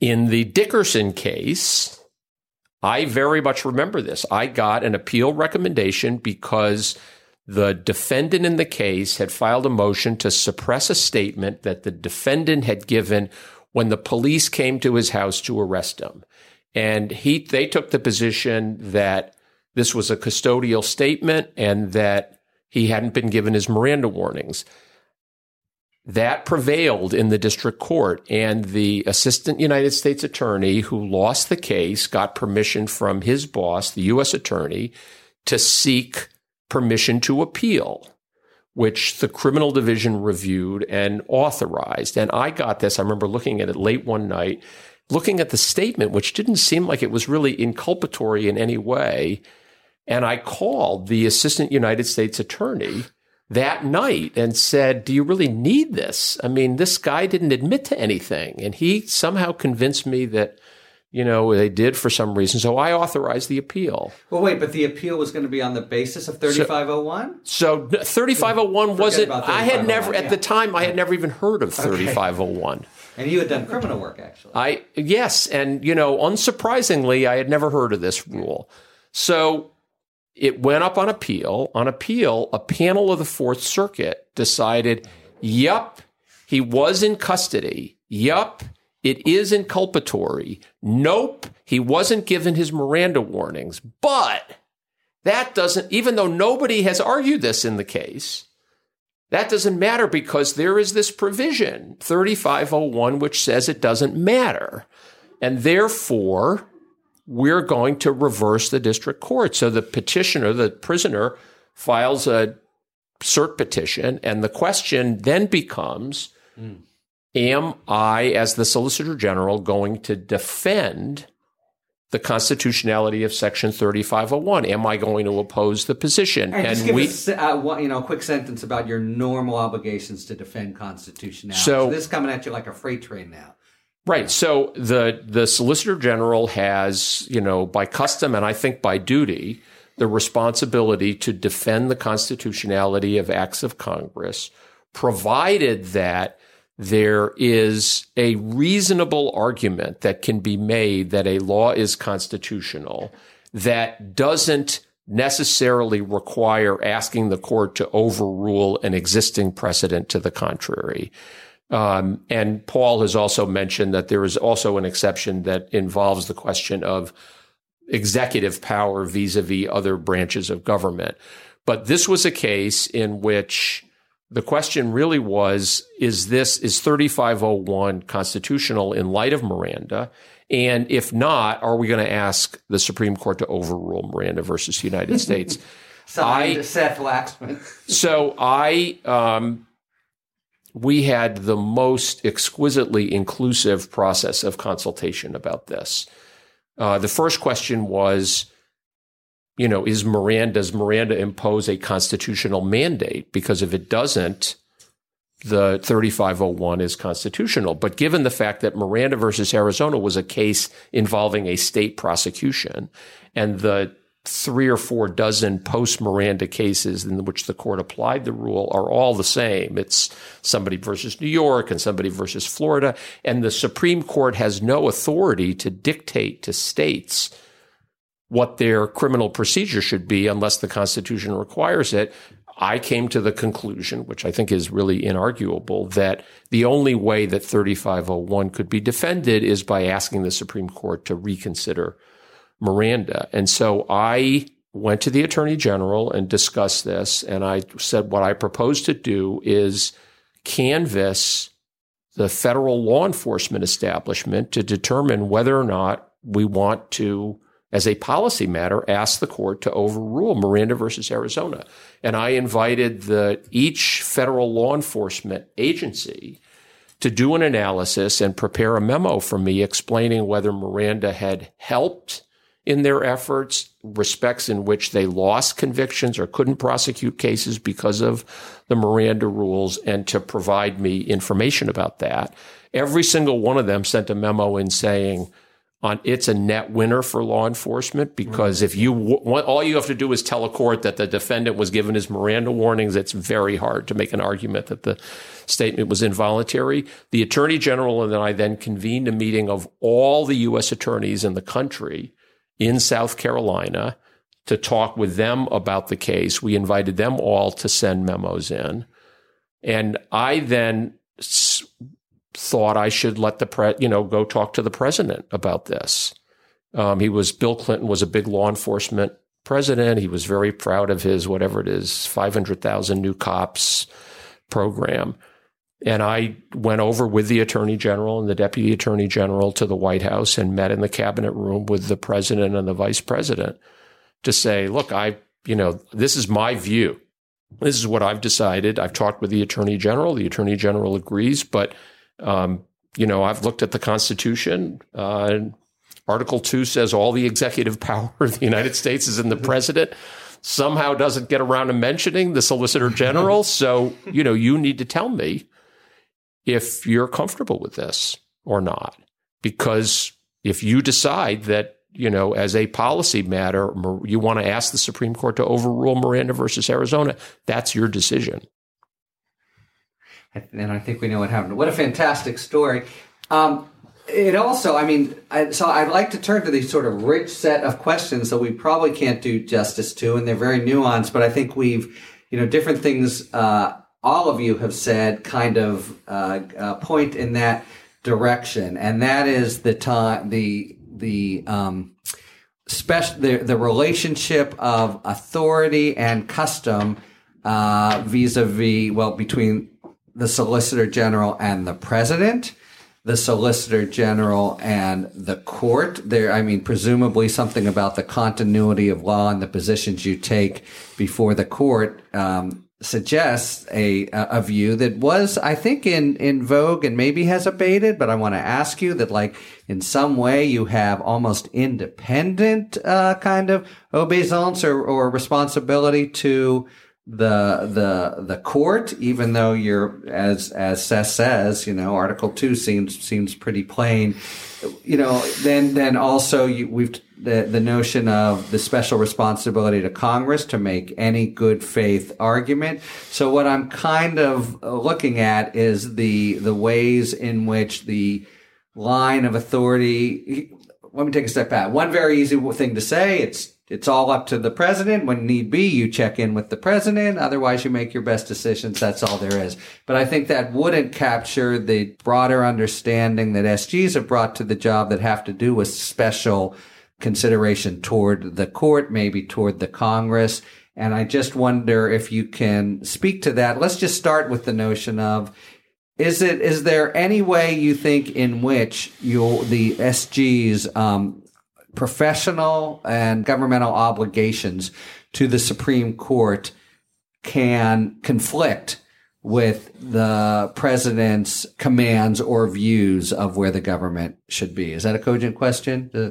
In the Dickerson case, I very much remember this. I got an appeal recommendation because the defendant in the case had filed a motion to suppress a statement that the defendant had given when the police came to his house to arrest him. And he, they took the position that this was a custodial statement and that he hadn't been given his Miranda warnings. That prevailed in the district court, and the assistant United States attorney who lost the case got permission from his boss, the U.S. attorney, to seek permission to appeal, which the criminal division reviewed and authorized. And I got this. I remember looking at it late one night, looking at the statement, which didn't seem like it was really inculpatory in any way. And I called the assistant United States attorney that night and said, Do you really need this? I mean, this guy didn't admit to anything. And he somehow convinced me that you know, they did for some reason. So I authorized the appeal. Well, wait, but the appeal was going to be on the basis of 3501? So 3501 wasn't, about I had never, 3501, at the time, I had never even heard of 3501. And you had done criminal work, actually. I, yes. And, you know, unsurprisingly, I had never heard of this rule. So it went up on appeal. On appeal, a panel of the Fourth Circuit decided, yup, he was in custody. Yup, it is inculpatory. Nope, he wasn't given his Miranda warnings. But that doesn't, even though nobody has argued this in the case, that doesn't matter because there is this provision, 3501, which says it doesn't matter. And therefore, we're going to reverse the district court. So the petitioner, the prisoner, files a cert petition, and the question then becomes mm. Am I, as the Solicitor General, going to defend the constitutionality of Section 3501? Am I going to oppose the position? And, and we, us, uh, you know, a quick sentence about your normal obligations to defend constitutionality. So, so this is coming at you like a freight train now. Right. So the the Solicitor General has, you know, by custom and I think by duty, the responsibility to defend the constitutionality of acts of Congress, provided that there is a reasonable argument that can be made that a law is constitutional that doesn't necessarily require asking the court to overrule an existing precedent to the contrary. Um, and Paul has also mentioned that there is also an exception that involves the question of executive power vis-a-vis other branches of government. But this was a case in which the question really was, is this, is 3501 constitutional in light of Miranda? And if not, are we going to ask the Supreme Court to overrule Miranda versus United States? I, Seth Waxman. so I, um, we had the most exquisitely inclusive process of consultation about this. Uh, the first question was, you know, is Miranda, does Miranda impose a constitutional mandate? Because if it doesn't, the 3501 is constitutional. But given the fact that Miranda versus Arizona was a case involving a state prosecution and the three or four dozen post Miranda cases in which the court applied the rule are all the same. It's somebody versus New York and somebody versus Florida. And the Supreme Court has no authority to dictate to states what their criminal procedure should be unless the Constitution requires it. I came to the conclusion, which I think is really inarguable, that the only way that 3501 could be defended is by asking the Supreme Court to reconsider Miranda. And so I went to the attorney general and discussed this. And I said, what I propose to do is canvass the federal law enforcement establishment to determine whether or not we want to, as a policy matter, ask the court to overrule Miranda versus Arizona. And I invited the, each federal law enforcement agency to do an analysis and prepare a memo for me explaining whether Miranda had helped in their efforts, respects in which they lost convictions or couldn't prosecute cases because of the Miranda rules, and to provide me information about that. Every single one of them sent a memo in saying, on it's a net winner for law enforcement because if you all you have to do is tell a court that the defendant was given his Miranda warnings, it's very hard to make an argument that the statement was involuntary. The attorney general and I then convened a meeting of all the U.S. attorneys in the country in South Carolina to talk with them about the case. We invited them all to send memos in. And I then thought I should let the pre, you know, go talk to the president about this. Um, he was Bill Clinton was a big law enforcement president. He was very proud of his whatever it is, five hundred thousand new cops program. And I went over with the attorney general and the deputy attorney general to the White House and met in the cabinet room with the president and the vice president to say, look, I, you know, this is my view. This is what I've decided. I've talked with the attorney general. The attorney general agrees, but, um, you know, I've looked at the Constitution. Uh, Article 2 says all the executive power of the United States is in the president. Somehow doesn't get around to mentioning the Solicitor General. So, you know, you need to tell me if you're comfortable with this or not. Because if you decide that, you know, as a policy matter, you want to ask the Supreme Court to overrule Miranda versus Arizona, that's your decision. And I think we know what happened. What a fantastic story. Um, it also, I mean, I, so I'd like to turn to these sort of rich set of questions that we probably can't do justice to, and they're very nuanced, but I think we've, you know, different things uh, all of you have said kind of uh, uh, point in that direction, and that is the time the the um, special the, the relationship of authority and custom uh, vis-a-vis well between the solicitor general and the president the Solicitor General and the court. There, I mean, presumably something about the continuity of law and the positions you take before the court um, suggests a a view that was, I think, in in vogue and maybe has abated. But I want to ask you that, like, in some way, you have almost independent uh, kind of obeisance or, or responsibility to the the the court, even though you're as as Seth says, you know, Article Two seems seems pretty plain. You know, then then also you, we've the the notion of the special responsibility to Congress to make any good faith argument. So what I'm kind of looking at is the the ways in which the line of authority. Let me take a step back. One very easy thing to say. It's it's all up to the president. When need be, you check in with the president. Otherwise, you make your best decisions. That's all there is. But I think that wouldn't capture the broader understanding that SGs have brought to the job that have to do with special consideration toward the court, maybe toward the Congress. And I just wonder if you can speak to that. Let's just start with the notion of is it is there any way you think in which you the SGs um, professional and governmental obligations to the Supreme Court can conflict with the president's commands or views of where the government should be. Is that a cogent question? Uh,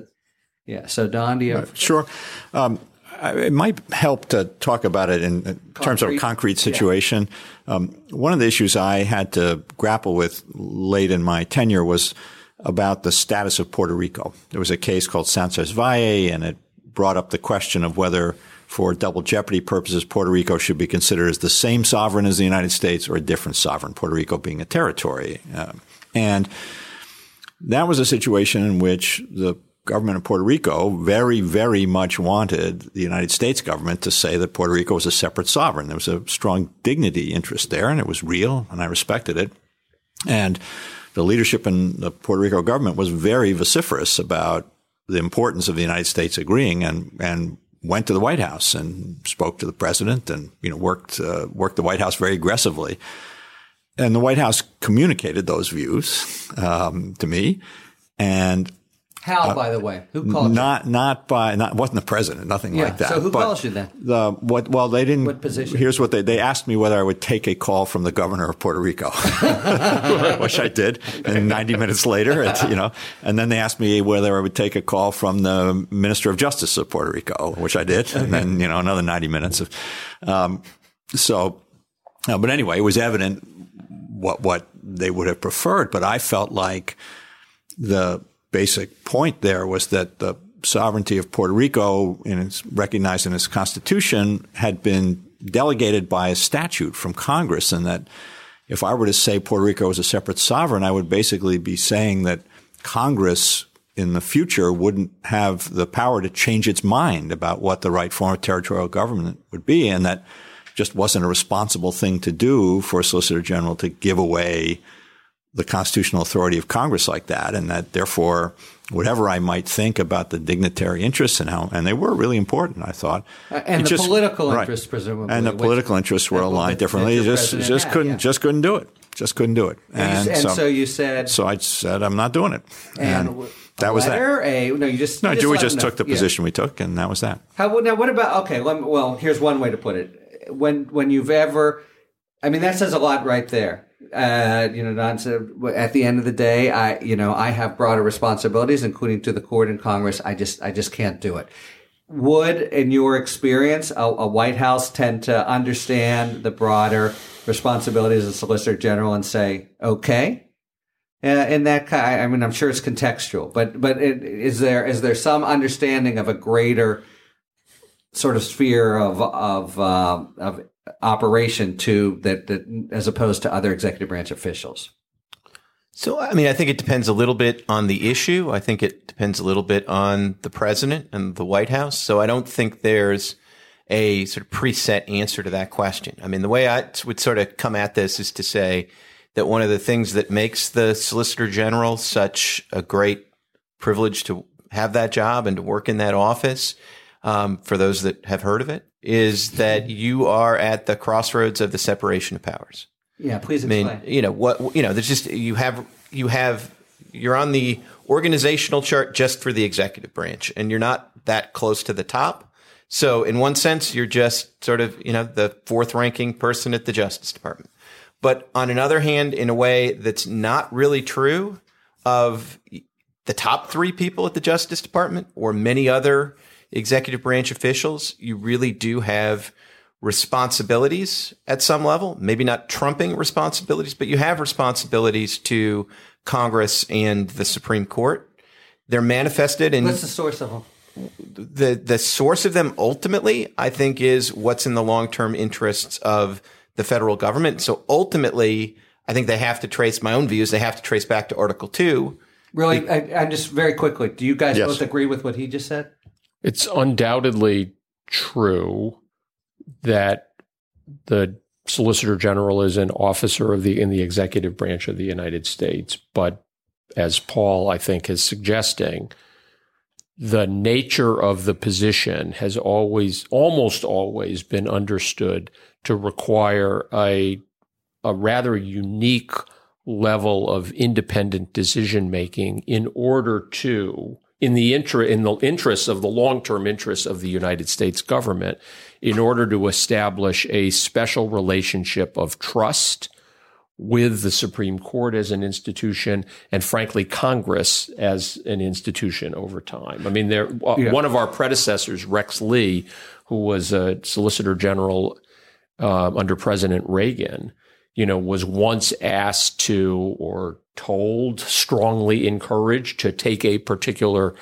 yeah. So, Don, do you have? Sure. Um, it might help to talk about it in concrete. terms of a concrete situation. Yeah. Um, one of the issues I had to grapple with late in my tenure was about the status of Puerto Rico. There was a case called Sanchez Valle, and it brought up the question of whether, for double jeopardy purposes, Puerto Rico should be considered as the same sovereign as the United States or a different sovereign, Puerto Rico being a territory. Uh, and that was a situation in which the government of Puerto Rico very, very much wanted the United States government to say that Puerto Rico was a separate sovereign. There was a strong dignity interest there, and it was real, and I respected it. And the leadership in the Puerto Rico government was very vociferous about the importance of the United States agreeing and, and went to the White House and spoke to the president and, you know, worked, uh, worked the White House very aggressively. And the White House communicated those views, um, to me. And how, uh, by the way? Who called not, you? Not by, not, wasn't the president, nothing yeah, like that. So who but calls you then? The, what, well, they didn't. What position? Here's what they, they asked me whether I would take a call from the governor of Puerto Rico, which I did. And 90 minutes later, you know, and then they asked me whether I would take a call from the minister of justice of Puerto Rico, which I did. And then, you know, another 90 minutes of, um, so, uh, but anyway, it was evident what, what they would have preferred, but I felt like the, basic point there was that the sovereignty of Puerto Rico, in its, recognized in its constitution, had been delegated by a statute from Congress, and that if I were to say Puerto Rico was a separate sovereign, I would basically be saying that Congress in the future wouldn't have the power to change its mind about what the right form of territorial government would be, and that just wasn't a responsible thing to do for a Solicitor General to give away the constitutional authority of Congress like that, and that therefore, whatever I might think about the dignitary interests and how, and they were really important, I thought, uh, and the just, political right. interests, presumably, and the political interests were aligned differently. Just just had, couldn't yeah. just couldn't do it. Just couldn't do it. And, and, so, so, you said. So I said, I'm not doing it. And, and that was that. A, no, you just no. You just we just took the position we took, and that was that. How now? What about okay? Well, here's one way to put it. When when you've ever, I mean, that says a lot right there uh, you know, not to, at the end of the day, I, you know, I have broader responsibilities, including to the court and Congress. I just, I just can't do it. Would, in your experience, a, a White House tend to understand the broader responsibilities of the Solicitor General and say, okay, uh, in that kind, I mean, I'm sure it's contextual, but but it, is there is there some understanding of a greater sort of sphere of of uh, of operation to that, that as opposed to other executive branch officials? So, I mean, I think it depends a little bit on the issue. I think it depends a little bit on the president and the White House. So, I don't think there's a sort of preset answer to that question. I mean, the way I would sort of come at this is to say that one of the things that makes the Solicitor General such a great privilege to have that job and to work in that office, um, for those that have heard of it, is that you are at the crossroads of the separation of powers. Yeah, please explain. I mean, you know what? You know, there's just you have you have you're on the organizational chart just for the executive branch, and you're not that close to the top. So in one sense, you're just sort of you know the fourth ranking person at the Justice Department. But on another hand, in a way that's not really true of the top three people at the Justice Department or many other executive branch officials, you really do have responsibilities at some level, maybe not trumping responsibilities, but you have responsibilities to Congress and the Supreme Court. They're manifested in What's the source of them? the the source of them ultimately, I think, is what's in the long term interests of the federal government. So ultimately, I think they have to trace my own views. They have to trace back to Article Two. Really, I, I just very quickly. Do you guys Yes. both agree with what he just said? It's undoubtedly true that the Solicitor General is an officer of the in the executive branch of the United States, but as Paul I think is suggesting, the nature of the position has always almost always been understood to require a a rather unique level of independent decision making in order to in the inter- in the interests of the long-term interests of the United States government in order to establish a special relationship of trust with the Supreme Court as an institution and frankly Congress as an institution over time. I mean there uh, Yeah. one of our predecessors Rex Lee who was a solicitor general um, under President Reagan, you know, was once asked to or told, strongly encouraged to take a particular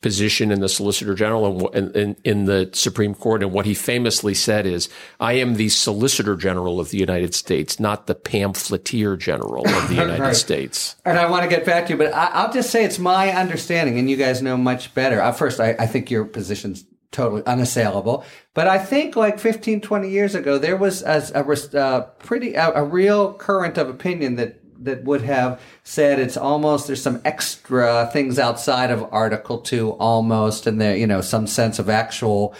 position in the Solicitor General and in, in the Supreme Court. And what he famously said is, I am the Solicitor General of the United States, not the pamphleteer general of the United Right. States. And I want to get back to you, but I, I'll just say it's my understanding, and you guys know much better. Uh, first, I, I think your position's totally unassailable, but I think like 15, 20 years ago, there was a, a res- uh, pretty a, a real current of opinion that that would have said it's almost there's some extra things outside of Article Two, almost, and there you know some sense of actual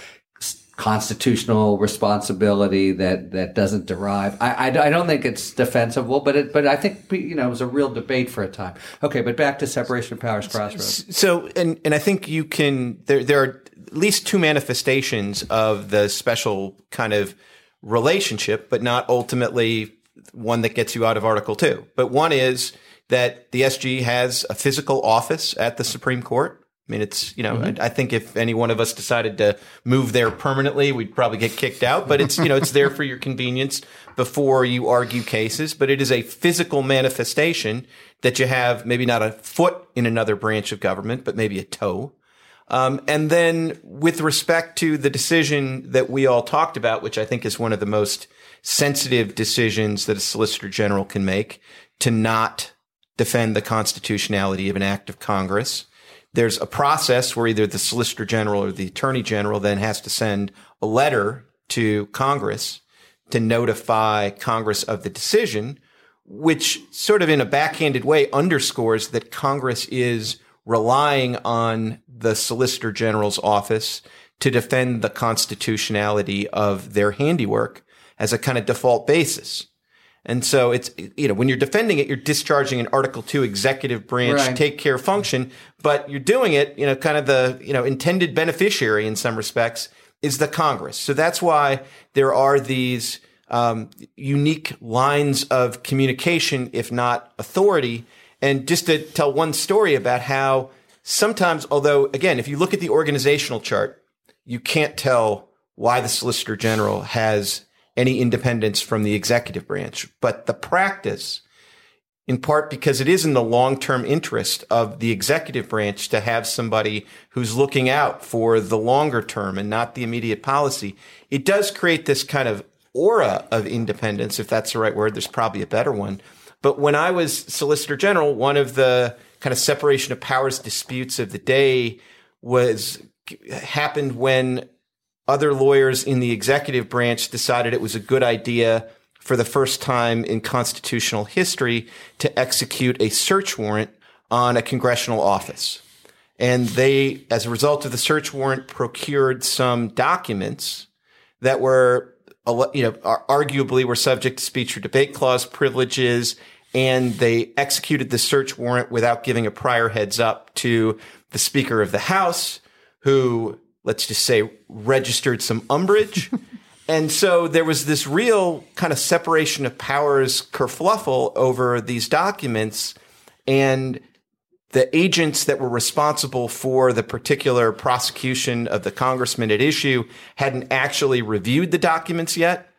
constitutional responsibility that that doesn't derive. I, I, I don't think it's defensible, but it but I think you know it was a real debate for a time. Okay, but back to separation of powers crossroads. So, and and I think you can. There there are at least two manifestations of the special kind of relationship, but not ultimately one that gets you out of Article Two. But one is that the SG has a physical office at the Supreme Court. I mean, it's you know, mm-hmm. I, I think if any one of us decided to move there permanently, we'd probably get kicked out. But it's you know, it's there for your convenience before you argue cases. But it is a physical manifestation that you have maybe not a foot in another branch of government, but maybe a toe. Um, and then with respect to the decision that we all talked about, which I think is one of the most sensitive decisions that a solicitor general can make to not defend the constitutionality of an act of Congress. There's a process where either the solicitor general or the attorney general then has to send a letter to Congress to notify Congress of the decision, which sort of in a backhanded way underscores that Congress is relying on the Solicitor General's office to defend the constitutionality of their handiwork as a kind of default basis. And so it's, you know, when you're defending it, you're discharging an Article 2 executive branch Right. take care function, but you're doing it, you know, kind of the, you know, intended beneficiary in some respects is the Congress. So that's why there are these um, unique lines of communication, if not authority. And just to tell one story about how sometimes, although again, if you look at the organizational chart, you can't tell why the Solicitor General has any independence from the executive branch. But the practice, in part because it is in the long term interest of the executive branch to have somebody who's looking out for the longer term and not the immediate policy, it does create this kind of aura of independence, if that's the right word. There's probably a better one. But when I was Solicitor General, one of the kind of separation of powers disputes of the day was happened when other lawyers in the executive branch decided it was a good idea for the first time in constitutional history to execute a search warrant on a congressional office. And they, as a result of the search warrant, procured some documents that were, you know, arguably were subject to speech or debate clause privileges and they executed the search warrant without giving a prior heads up to the Speaker of the House, who, let's just say, registered some umbrage. and so there was this real kind of separation of powers kerfluffle over these documents. And the agents that were responsible for the particular prosecution of the congressman at issue hadn't actually reviewed the documents yet.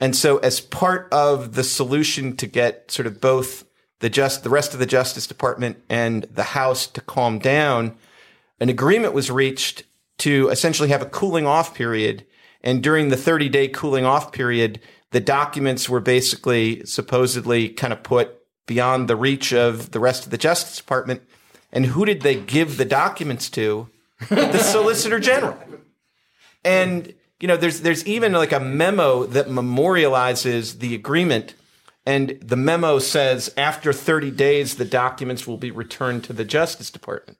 And so as part of the solution to get sort of both the just the rest of the Justice Department and the House to calm down, an agreement was reached to essentially have a cooling off period. And during the 30 day cooling off period, the documents were basically supposedly kind of put beyond the reach of the rest of the Justice Department. And who did they give the documents to? the Solicitor General. And you know, there's there's even like a memo that memorializes the agreement, and the memo says after 30 days the documents will be returned to the Justice Department.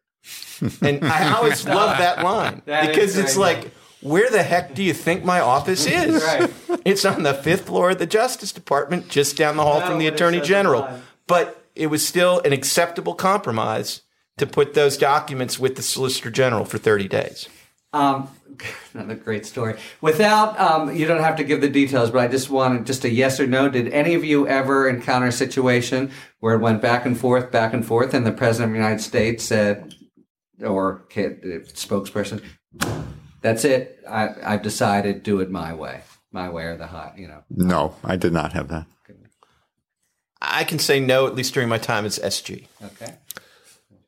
and I always love that line That because it's very like, where the heck do you think my office is? Right. It's on the fifth floor of the Justice Department, just down the hall No, from the Attorney General. But it was still an acceptable compromise to put those documents with the Solicitor General for 30 days. Um, another great story. Without, um, you don't have to give the details, but I just wanted just a yes or no. Did any of you ever encounter a situation where it went back and forth, back and forth, and the President of the United States said, or kid, spokesperson, that's it. I, I've decided, do it my way, my way or the hot, you know. No, I did not have that. I can say no, at least during my time as SG. Okay.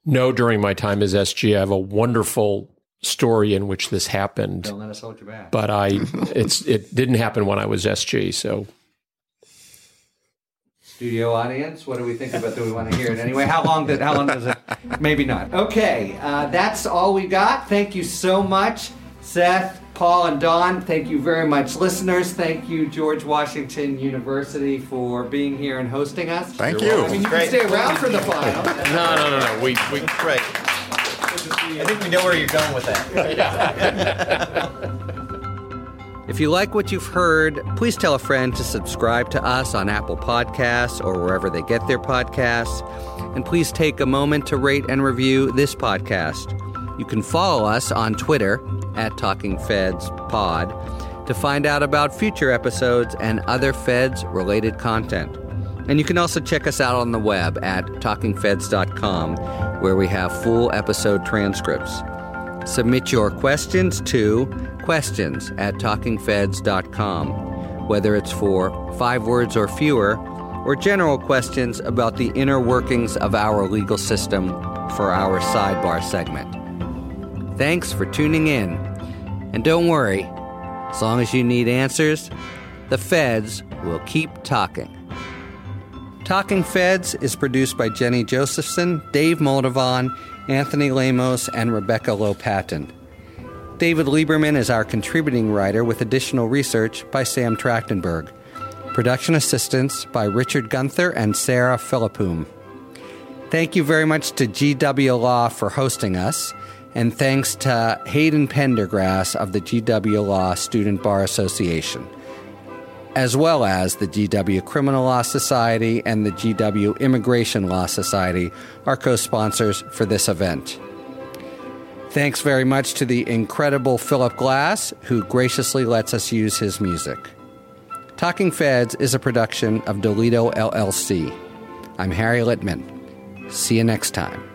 No, during my time as SG, I have a wonderful story in which this happened, Don't let us hold you back. but I it's it didn't happen when I was SG. So Studio audience, what do we think about? Do we want to hear it anyway? How long did? How long does it? Maybe not. Okay, uh, that's all we got. Thank you so much, Seth, Paul, and Don. Thank you very much, listeners. Thank you, George Washington University, for being here and hosting us. Thank you. I mean, you Great. can stay around for the final. no, no, no, no. We we Right. I think we know where you're going with that. If you like what you've heard, please tell a friend to subscribe to us on Apple Podcasts or wherever they get their podcasts. And please take a moment to rate and review this podcast. You can follow us on Twitter at Talking Feds Pod to find out about future episodes and other Feds related content. And you can also check us out on the web at talkingfeds.com, where we have full episode transcripts. Submit your questions to questions at talkingfeds.com, whether it's for five words or fewer, or general questions about the inner workings of our legal system for our sidebar segment. Thanks for tuning in. And don't worry, as long as you need answers, the feds will keep talking. Talking Feds is produced by Jenny Josephson, Dave Moldovan, Anthony Lamos, and Rebecca Lopatin. David Lieberman is our contributing writer with additional research by Sam Trachtenberg. Production assistance by Richard Gunther and Sarah Philippum. Thank you very much to GW Law for hosting us, and thanks to Hayden Pendergrass of the GW Law Student Bar Association as well as the GW Criminal Law Society and the GW Immigration Law Society, are co sponsors for this event. Thanks very much to the incredible Philip Glass, who graciously lets us use his music. Talking Feds is a production of Dolito LLC. I'm Harry Litman. See you next time.